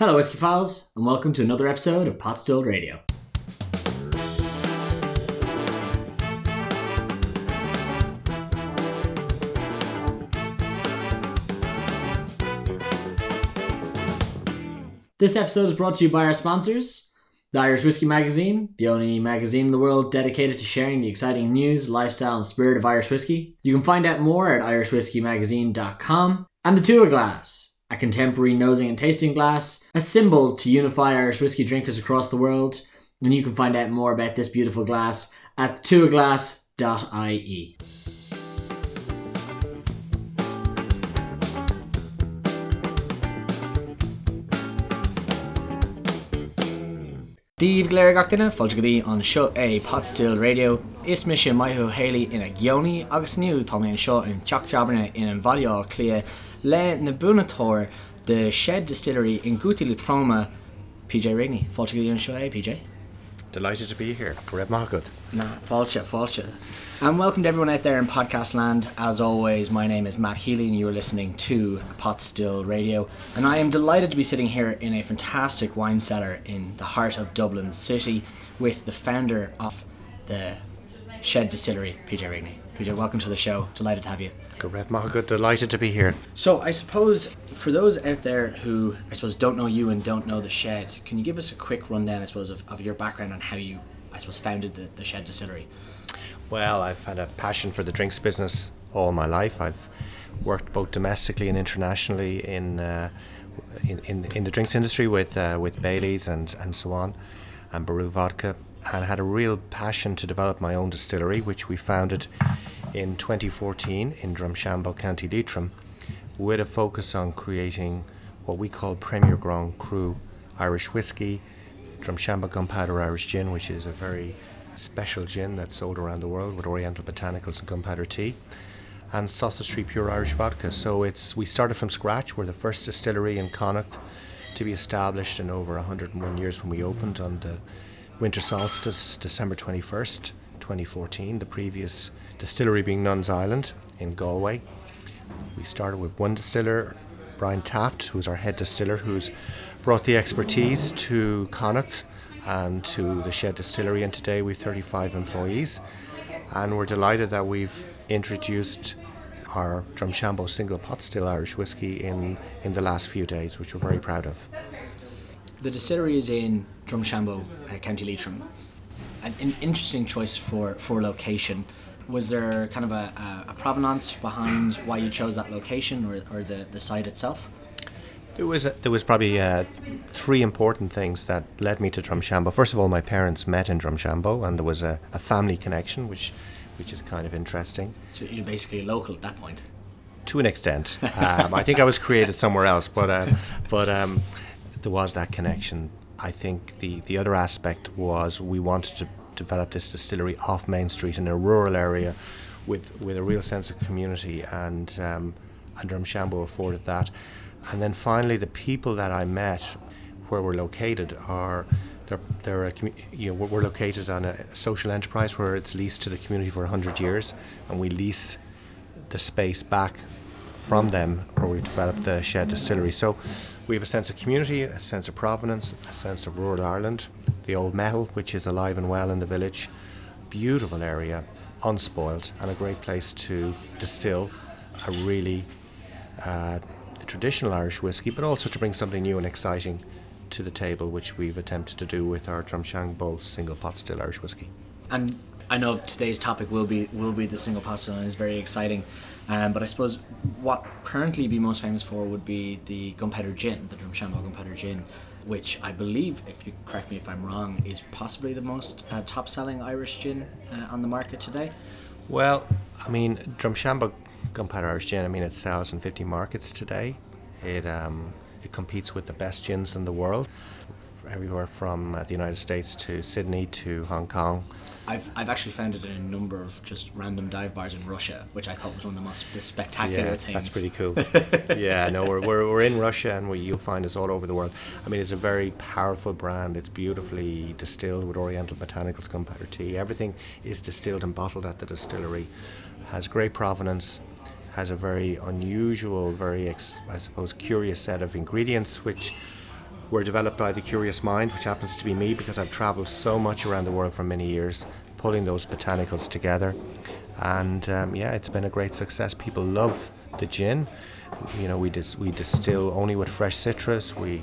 Hello, Whiskey Files, and welcome to another episode of Potstilled Radio. This episode is brought to you by our sponsors the Irish Whiskey Magazine, the only magazine in the world dedicated to sharing the exciting news, lifestyle, and spirit of Irish whiskey. You can find out more at irishwhiskeymagazine.com. And the Tuath Glass, a contemporary nosing and tasting glass, a symbol to unify Irish whiskey drinkers across the world. And you can find out more about this beautiful glass at tuaglass.ie. Díomh léir gachtainna fáiltegadí an seo é Potstill Radio, Is me sin maithú Haley ina gceoní agus nniu tá mé seo an teachtabanna in an bhaá clia le na bunatóir de Shed Distillery in Guti le Troma PJ Rigney. Fáiltegadí an seo é PJ? Delighted to be here. Grab Margaret. Nah, falcha, falcha. And welcome to everyone out there in podcast land. As always, my name is Matt Healy, and you are listening to Potstilled Radio. And I am delighted to be sitting here in a fantastic wine cellar in the heart of Dublin City with the founder of the Shed Distillery, PJ Rigney. PJ, welcome to the show. Delighted to have you. Grab Margaret. Delighted to be here. So, I suppose for those out there who I suppose don't know you and don't know the Shed, can you give us a quick rundown, I suppose, of, of your background and how you, I suppose, founded the, the Shed Distillery? Well, I've had a passion for the drinks business all my life. I've worked both domestically and internationally in uh, in, in, in the drinks industry with uh, with Bailey's and, and so on, and Boru vodka, and had a real passion to develop my own distillery, which we founded in 2014 in Drumshanbo, County Leitrim, with a focus on creating what we call Premier Grand Cru Irish whiskey, Drumshanbo Gunpowder Irish Gin, which is a very special gin that's sold around the world with Oriental botanicals and gunpowder tea, and Sausage Tree Pure Irish Vodka. So it's we started from scratch. We're the first distillery in Connacht to be established in over 101 years when we opened on the winter solstice, December 21st, 2014. The previous distillery being Nuns Island in Galway. We started with one distiller, Brian Taft, who's our head distiller, who's brought the expertise to Connacht and to the Shed Distillery. And today we've 35 employees, and we're delighted that we've introduced our Drumshanbo single pot still Irish whiskey in in the last few days, which we're very proud of. The distillery is in Drumshanbo, uh, County Leitrim. An, an interesting choice for, for location. Was there kind of a, a, a provenance behind why you chose that location or, or the, the site itself? There was a, there was probably uh, three important things that led me to Drumshanbo. First of all, my parents met in Drumshanbo, and there was a, a family connection, which which is kind of interesting. So you're basically local at that point. To an extent, um, I think I was created somewhere else, but uh, but um, there was that connection. I think the the other aspect was we wanted to develop this distillery off Main Street in a rural area, with with a real sense of community, and um, and Drumshanbo afforded that. And then finally, the people that I met, where we're located, are they're, they're a, you know we're located on a social enterprise where it's leased to the community for 100 years, and we lease the space back from them where we developed the shed distillery. So we have a sense of community, a sense of provenance, a sense of rural Ireland, the old meitheal, which is alive and well in the village. Beautiful area, unspoiled, and a great place to distill a really uh, traditional Irish whiskey, but also to bring something new and exciting to the table, which we've attempted to do with our Drumshanbo single pot still Irish whiskey. And I know today's topic will be will be the single pot still, and it's very exciting. Um, but I suppose what currently be most famous for would be the gunpowder gin, the Drumshanbo gunpowder gin, which I believe, if you correct me if I'm wrong, is possibly the most uh, top-selling Irish gin uh, on the market today. Well, I mean, Drumshanbo Gunpowder Irish Gin, I mean, it sells in 50 markets today. It, um, it competes with the best gins in the world, everywhere from uh, the United States to Sydney to Hong Kong. I've, I've actually found it in a number of just random dive bars in Russia, which I thought was one of the most spectacular Yeah, things. that's pretty cool. yeah, no, we're, we're, we're in Russia and we, you'll find us all over the world. I mean, it's a very powerful brand. It's beautifully distilled with Oriental Botanicals gunpowder tea. Everything is distilled and bottled at the distillery. Has great provenance. Has a very unusual, very ex- I suppose curious set of ingredients, which were developed by the curious mind, which happens to be me because I've traveled so much around the world for many years, pulling those botanicals together. And um, yeah, it's been a great success. People love the gin. You know, we dis- we distill only with fresh citrus. We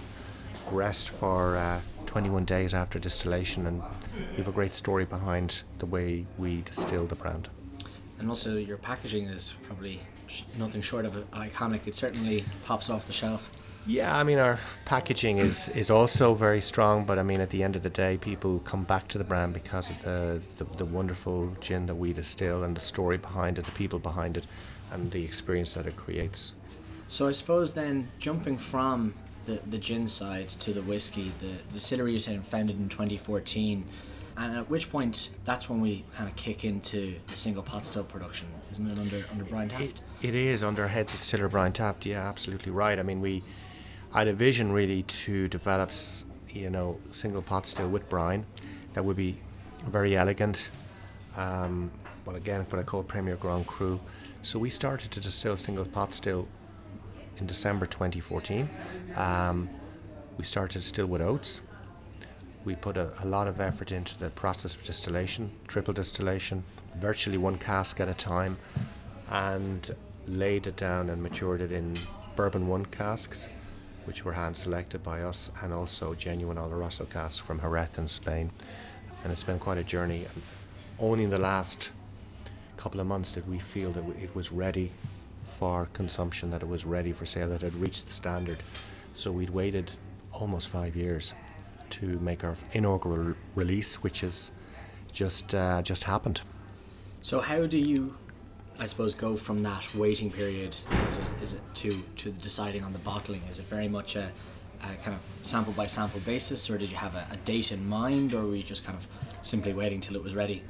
rest for uh, 21 days after distillation, and we have a great story behind the way we distill the brand. And also, your packaging is probably nothing short of iconic. It certainly pops off the shelf. Yeah, I mean our packaging is, is also very strong, but I mean at the end of the day, people come back to the brand because of the, the, the wonderful gin that we distill and the story behind it, the people behind it, and the experience that it creates. So I suppose then jumping from the, the gin side to the whiskey, the distillery you said founded in 2014, and at which point that's when we kind of kick into the single pot still production, isn't it? Under under Brian Taft. It, it is under head distiller Brian Taft. Yeah, absolutely right. I mean we I had a vision really to develop, you know, single pot still with Brian that would be very elegant. Um, well, again, what I call Premier Grand Cru. So we started to distill single pot still in December 2014. Um, we started still with oats. We put a, a, lot of effort into the process of distillation, triple distillation, virtually one cask at a time, and laid it down and matured it in bourbon one casks which were hand selected by us, and also genuine Oloroso casks from Jerez in Spain. And it's been quite a journey. Only in the last couple of months did we feel that it was ready for consumption, that it was ready for sale, that it had reached the standard. So we'd waited almost five years to make our inaugural release, which has just uh, just happened. So how do you I suppose go from that waiting period is it, is it to to deciding on the bottling? Is it very much a, a kind of sample by sample basis, or did you have a, a, date in mind, or were you just kind of simply waiting till it was ready?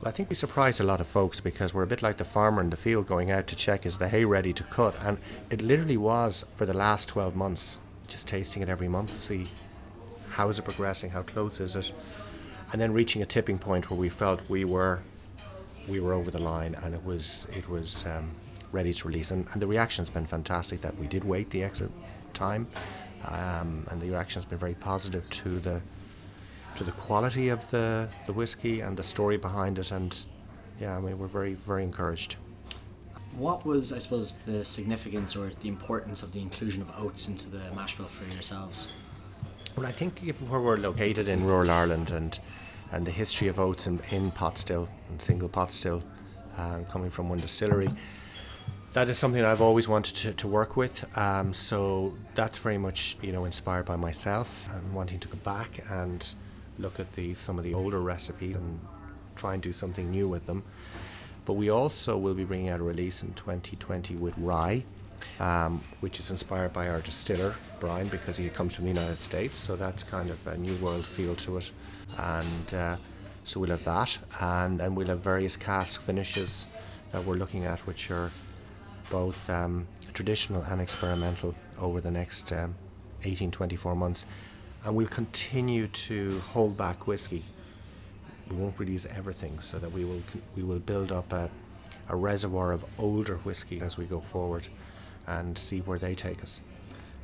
Well, I think we surprised a lot of folks because we're a bit like the farmer in the field going out to check is the hay ready to cut, and it literally was for the last twelve months, just tasting it every month to see how is it progressing, how close is it, and then reaching a tipping point where we felt we were we were over the line and it was it was um, ready to release. And, and the reaction's been fantastic that we did wait the extra time um, and the reaction has been very positive to the to the quality of the, the whiskey and the story behind it. And yeah I mean we're very very encouraged. What was I suppose the significance or the importance of the inclusion of oats into the mash bill for yourselves? Well I think where we're located in rural Ireland and and the history of oats in, in pot still and single pot still coming from one distillery. That is something I've always wanted to, to work with. Um, so that's very much you know inspired by myself and wanting to go back and look at the some of the older recipes and try and do something new with them. But we also will be bringing out a release in 2020 with rye, um, which is inspired by our distiller Brian because he comes from the United States. So that's kind of a new world feel to it and uh, so we'll have that, and then we'll have various cask finishes that we're looking at, which are both um, traditional and experimental over the next um, 18 24 months, and we'll continue to hold back whiskey. We won't release everything, so that we will we will build up a, a reservoir of older whiskey as we go forward, and see where they take us.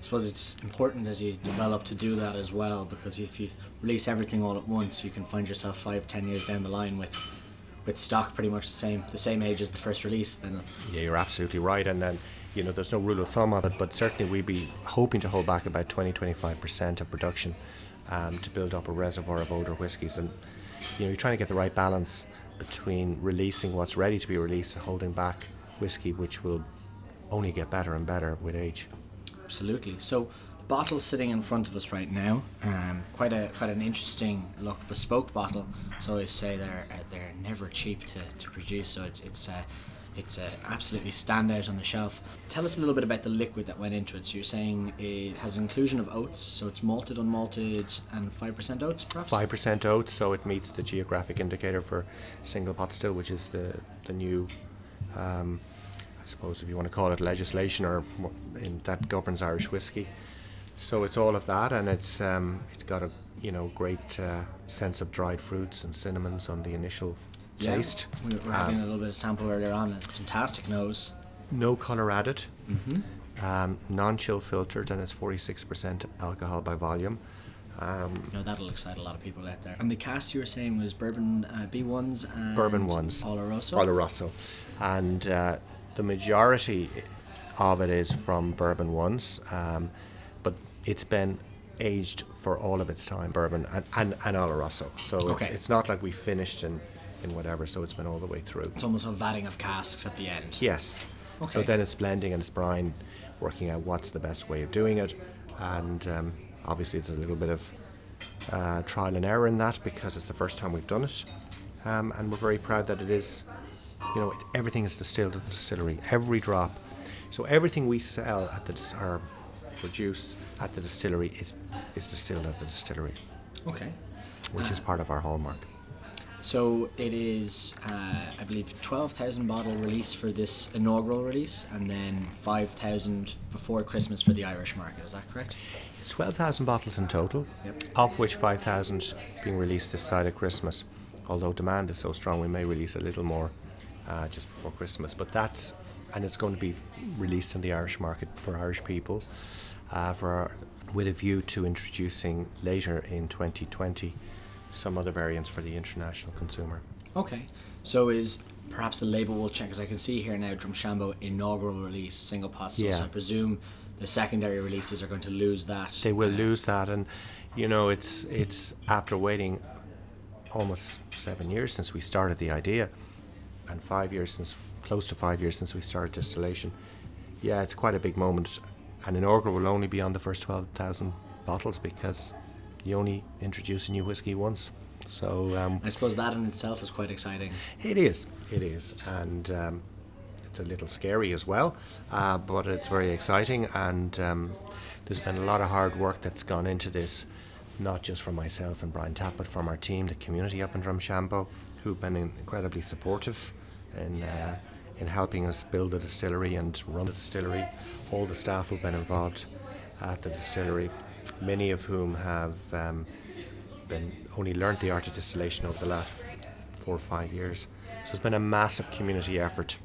I suppose it's important as you develop to do that as well because if you release everything all at once, you can find yourself five, ten years down the line with with stock pretty much the same the same age as the first release. Then yeah, you're absolutely right, and then you know there's no rule of thumb of it, but certainly we'd be hoping to hold back about 20 25 percent of production um, to build up a reservoir of older whiskies, and you know you're trying to get the right balance between releasing what's ready to be released and holding back whiskey, which will only get better and better with age absolutely. So the bottle sitting in front of us right now, um, quite a quite an interesting look, bespoke bottle. So I say they're uh, they're never cheap to, to produce. So it's it's uh, it's uh, absolutely stand out on the shelf. Tell us a little bit about the liquid that went into it. So you're saying it has an inclusion of oats, so it's malted, unmalted, and five percent oats, perhaps. Five percent oats, so it meets the geographic indicator for single pot still, which is the the new um, suppose if you want to call it legislation or in, that governs Irish whiskey. So it's all of that, and it's um, it's got a you know great uh, sense of dried fruits and cinnamons on the initial yeah. taste. We were having um, a little bit of sample earlier on. A fantastic nose. No color added. Mm-hmm. um, non-chill filtered, and it's 46% alcohol by volume. Um, No, that'll excite a lot of people out there. And the cast you were saying was bourbon uh, B1s and Bourbon ones. Oloroso. Oloroso, and uh, the majority of it is from bourbon ones, um, but it's been aged for all of its time, bourbon and, and, and Oloroso. So Okay. it's, it's not like we finished in, in whatever, so it's been all the way through. It's almost a vatting of casks at the end. Yes. Okay. So then it's blending and it's Brian, working out what's the best way of doing it, and um, obviously it's a little bit of uh, trial and error in that because it's the first time we've done it, um, and we're very proud that it is. You know, it, everything is distilled at the distillery. Every drop. So everything we sell at the or produce at the distillery is is distilled at the distillery, Okay. which is part of our hallmark. So it is, uh, I believe, 12,000 bottle release for this inaugural release, and then 5,000 before Christmas for the Irish market. Is that correct? It's 12,000 bottles in total, Yep. of which 5,000 being released this side of Christmas. Although demand is so strong, we may release a little more uh, just before Christmas. But that's, and it's going to be released in the Irish market for Irish people uh, for our, with a view to introducing later in 2020 some other variants for the international consumer. Okay. So is perhaps the label will check, as I can see here now, Drumshanbo inaugural release, single pot. So, Yeah. so I presume the secondary releases are going to lose that. They will uh, lose that, and you know it's it's after waiting almost seven years since we started the idea, and five years since close to five years since we started distillation. Yeah, it's quite a big moment. An inaugural will only be on the first twelve thousand bottles because you only introduce a new whiskey once. So um, I suppose that in itself is quite exciting. it is, it is, and um, it's a little scary as well, uh, but it's very exciting. And um, there's been a lot of hard work that's gone into this, not just from myself and Brian Taft, but from our team, the community up in Drumshanbo, who've been incredibly supportive in uh, in helping us build the distillery and run the distillery. All the staff who've been involved at the distillery, many of whom have. Um, been only learnt the art of distillation over the last four or five years. So it's been a massive community effort.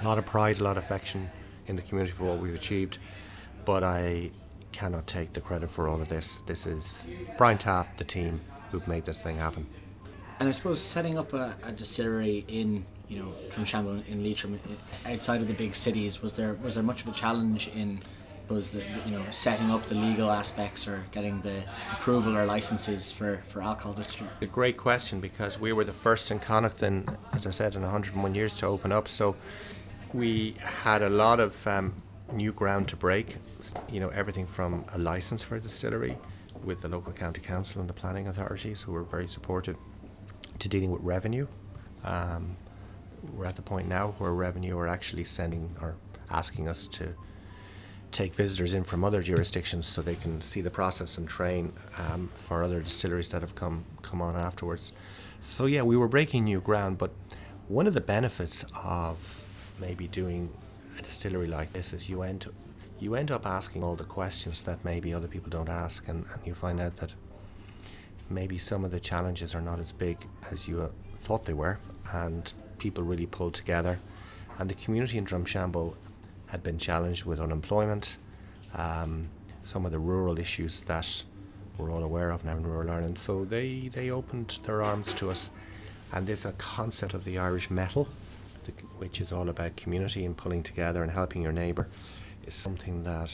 A lot of pride, a lot of affection in the community for what we've achieved. But I cannot take the credit for all of this. This is Brian Taft, the team, who've made this thing happen. And I suppose setting up a, a distillery in you know Drumshanbo in Leitrim, i- outside of the big cities, was there was there much of a challenge in was the, the you know setting up the legal aspects or getting the approval or licenses for for alcohol distribution? A great question because we were the first in Connacht, in, as I said, in 101 years to open up. So we had a lot of um, new ground to break. You know, everything from a license for a distillery with the local county council and the planning authorities, who were very supportive, to dealing with revenue. Um, we're at the point now where revenue are actually sending or asking us to take visitors in from other jurisdictions so they can see the process and train um, for other distilleries that have come come on afterwards. So yeah, we were breaking new ground, but one of the benefits of maybe doing a distillery like this is you end you end up asking all the questions that maybe other people don't ask, and, and you find out that maybe some of the challenges are not as big as you uh, thought they were, and people really pulled together. And the community in Drumshanbo had been challenged with unemployment, um, some of the rural issues that we're all aware of now in rural Ireland. So they, they opened their arms to us, and there's a concept of the Irish meitheal, which is all about community and pulling together and helping your neighbour, is something that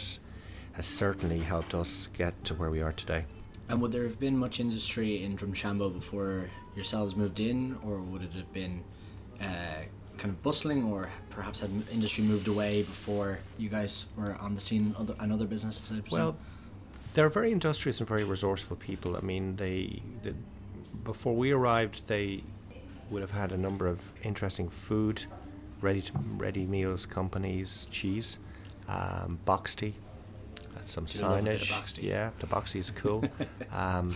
has certainly helped us get to where we are today. And would there have been much industry in Drumshanbo before yourselves moved in, or would it have been uh, kind of bustling, or perhaps had industry moved away before you guys were on the scene other, and other businesses? Well, they're very industrious and very resourceful people. I mean, they, they before we arrived, they would have had a number of interesting food, ready to, ready meals companies, cheese, um, boxty, uh, some Do love a bit of signage. boxty. Yeah, the boxty is cool. um,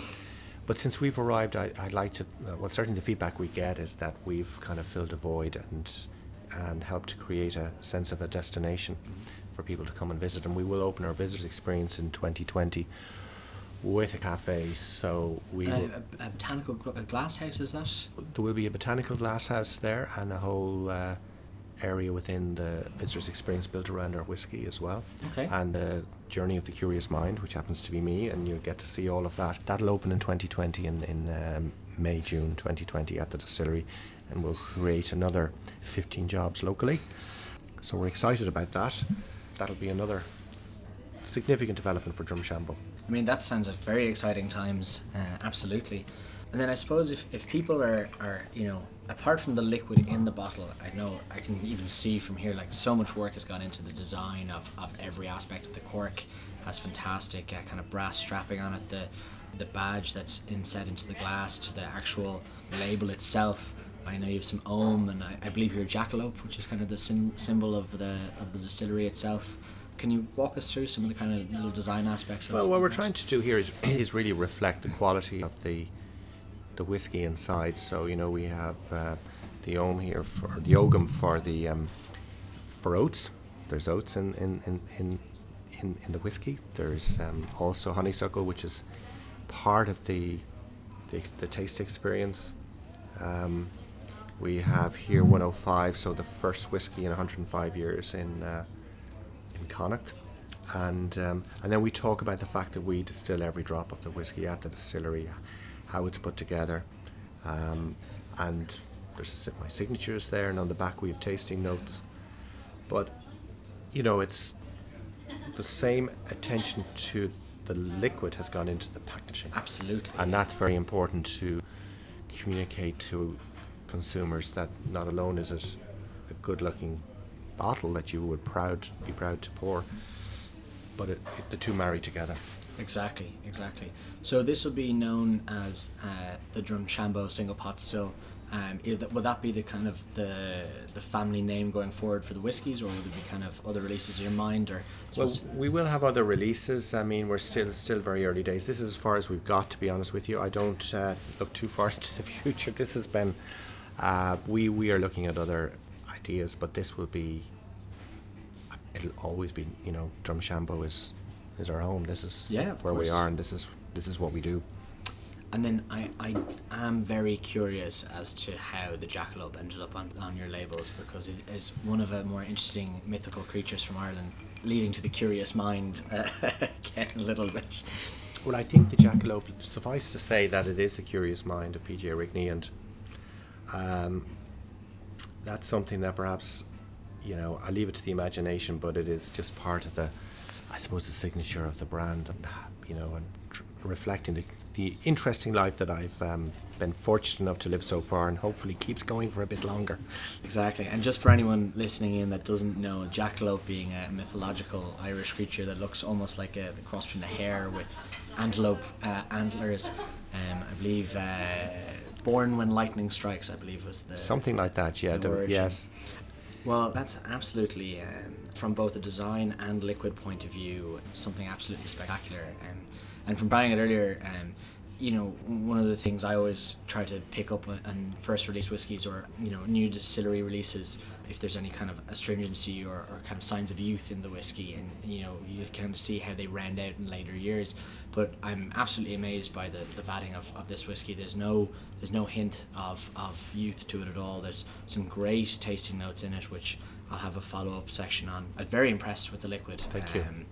but since we've arrived, I, I'd like to. Uh, well, certainly the feedback we get is that we've kind of filled a void and and helped to create a sense of a destination for people to come and visit. And we will open our visitors experience in 2020 with a cafe. So we Uh, a, a botanical gl- a glass house is that? there will be a botanical glass house there and a whole uh, area within the visitors experience built around our whiskey as well. Okay. And the journey of the curious mind, which happens to be me, and you'll get to see all of that. That'll open in 2020 in, in um, May, June 2020 at the distillery, and we'll create another 15 jobs locally. So we're excited about that. That'll be another significant development for Drumshanbo. I mean, that sounds like very exciting times, uh, absolutely. And then I suppose if, if people are, are, you know, apart from the liquid in the bottle, I know I can even see from here, like, so much work has gone into the design of, of every aspect. Of the cork has fantastic uh, kind of brass strapping on it, the, the badge that's inset into the glass, to the actual label itself. I know you have some ogham, and I, I believe you're a jackalope, which is kind of the sim- symbol of the of the distillery itself. Can you walk us through some of the kind of little design aspects of Well, what we're that? trying to do here is is really reflect the quality of the the whiskey inside. So you know we have uh, the ogham here for the ogham for the um, for oats. There's oats in in in in, in, in the whiskey. There's um, also honeysuckle, which is part of the the, the taste experience. Um, we have here 105, so the first whiskey in 105 years in uh, in Connacht, and um, and then we talk about the fact that we distill every drop of the whiskey at the distillery, how it's put together, um, and there's my signatures there, and on the back we have tasting notes, but you know it's the same attention to the liquid has gone into the packaging, Absolutely. and that's very important to communicate to consumers that not alone is it a good-looking bottle that you would proud be proud to pour, but it, it, the two marry together. Exactly, exactly. So this will be known as uh, the Drumshanbo single pot still. Um, that, would that be the kind of the the family name going forward for the whiskies, or would it be kind of other releases in your mind? Or Well, we will have other releases. I mean, we're still still very early days. This is as far as we've got, to be honest with you. I don't uh, look too far into the future. This has been. Uh, we we are looking at other ideas, but this will be. It'll always be, you know, Drumshanbo is is our home. This is Yeah, where we are, and this is this is what we do. and then I, I am very curious as to how the jackalope ended up on, on your labels because it is one of the more interesting mythical creatures from Ireland, leading to the curious mind uh, again a little bit. Well, I think the jackalope. Suffice to say that it is the curious mind of PJ Rigney, and um, that's something that perhaps, you know, I leave it to the imagination, but it is just part of the, I suppose, the signature of the brand, and you know, and tr- reflecting the, the interesting life that I've um, been fortunate enough to live so far, and hopefully keeps going for a bit longer. Exactly, and just for anyone listening in that doesn't know, jackalope being a mythological Irish creature that looks almost like a, the cross between a hare with antelope uh, antlers. Um, I believe uh, born when lightning strikes. I believe was the Something like that, yeah. Yes. Well, that's absolutely um, from both a design and liquid point of view something absolutely spectacular. Um, and from buying it earlier, um, you know, one of the things I always try to pick up on, first release whiskies or you know new distillery releases, if there's any kind of astringency or, or kind of signs of youth in the whiskey, and you know you kind of see how they round out in later years. But I'm absolutely amazed by the, the vatting of, of this whiskey. There's no there's no hint of, of youth to it at all. There's some great tasting notes in it, which I'll have a follow up section on. I'm very impressed with the liquid. Thank you. Um,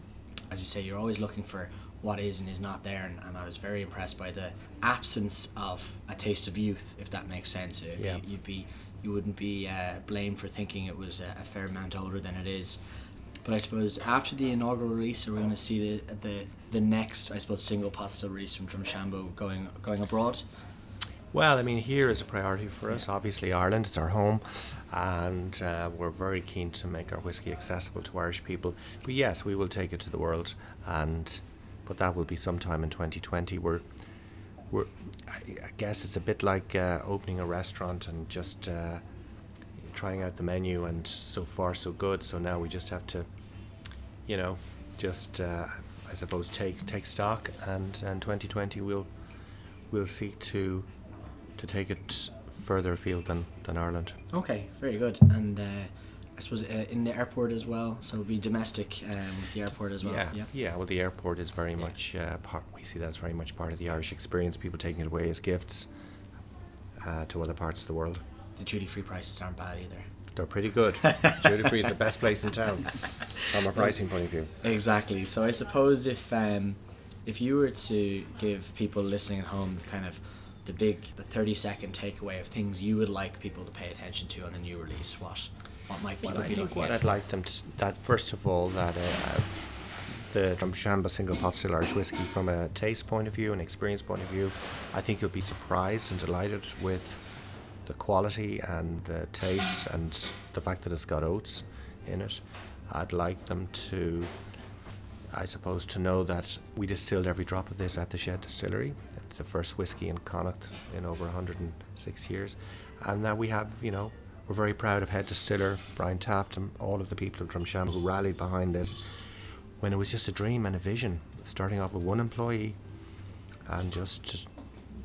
as you say, you're always looking for what is and is not there, and, and I was very impressed by the absence of a taste of youth, if that makes sense. Yeah. you- You'd be, you wouldn't be uh, blamed for thinking it was a, a fair amount older than it is. But I suppose after the inaugural release, we're we going to see the the the next, I suppose, single pot still release from Drumshanbo going going abroad? Well, I mean, here is a priority for us. Obviously, Ireland, it's our home, and uh, we're very keen to make our whiskey accessible to Irish people. But yes, we will take it to the world, and but that will be sometime in 2020. We're, we're I, guess it's a bit like uh, opening a restaurant and just uh, trying out the menu, and so far so good. So now we just have to, you know, just uh, I suppose take take stock, and and 2020 we'll we'll seek to to take it further afield than, than Ireland. Okay, very good. And uh, I suppose uh, in the airport as well, so it'll be domestic um, with the airport as well. yeah, yeah. yeah. Well, the airport is very much uh, part. We see that as very much part of the Irish experience. People taking it away as gifts uh, to other parts of the world. The duty free prices aren't bad either. They're pretty good. duty free is the best place in town from a pricing point of view. Exactly. So I suppose if um, if you were to give people listening at home the kind of the big the 30 second takeaway of things you would like people to pay attention to on the new release what what might people Well, be looking what at I'd like them to, that first of all, that uh, the Drumshanbo single pot still Irish whiskey from a taste point of view and experience point of view, I think you'll be surprised and delighted with the quality and the taste and the fact that it's got oats in it. I'd like them to, I suppose, to know that we distilled every drop of this at the Shed Distillery. It's the first whiskey in Connacht in over 106 years, and that we have, you know, we're very proud of head distiller Brian Taft and all of the people of Drumsham who rallied behind this when it was just a dream and a vision, starting off with one employee and just, just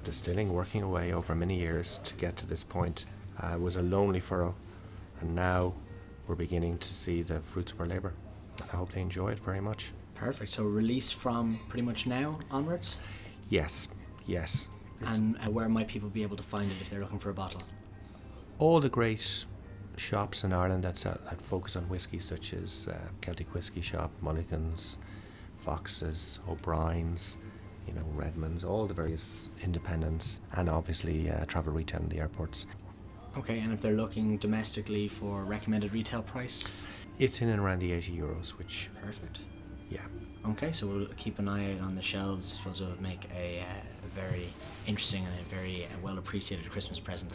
distilling, working away over many years to get to this point. Uh, was a lonely furrow, and now we're beginning to see the fruits of our labour. I hope they enjoy it very much. perfect so release from pretty much now onwards Yes, yes. and uh, where might people be able to find it if they're looking for a bottle all the great shops in Ireland that's, uh, that focus on whiskey, such as uh, Celtic Whiskey Shop, Mulligan's, Fox's, O'Brien's, you know, Redmond's, all the various independents, and obviously uh, travel retail in the airports. okay and if they're looking domestically for recommended retail price It's in and around the 80 euros, which, perfect yeah, Okay, so we'll keep an eye out on the shelves. I suppose it would make a, uh, a very interesting and a very uh, well appreciated Christmas present.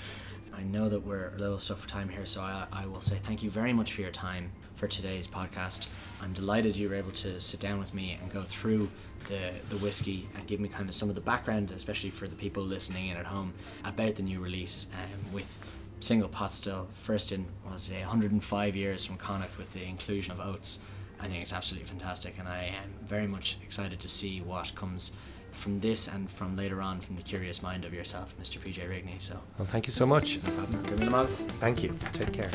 I know that we're a little stuck for time here, so I, I will say thank you very much for your time for today's podcast. I'm delighted you were able to sit down with me and go through the, the whiskey and give me kind of some of the background, especially for the people listening in at home, about the new release um, with single pot still. First in was a 105 years from Connacht with the inclusion of oats. I think it's absolutely fantastic, and I am very much excited to see what comes from this and from later on from the curious mind of yourself, Mr. PJ Rigney. So, well, thank you so much. no problem. Give me the mouth. Thank you. Take care.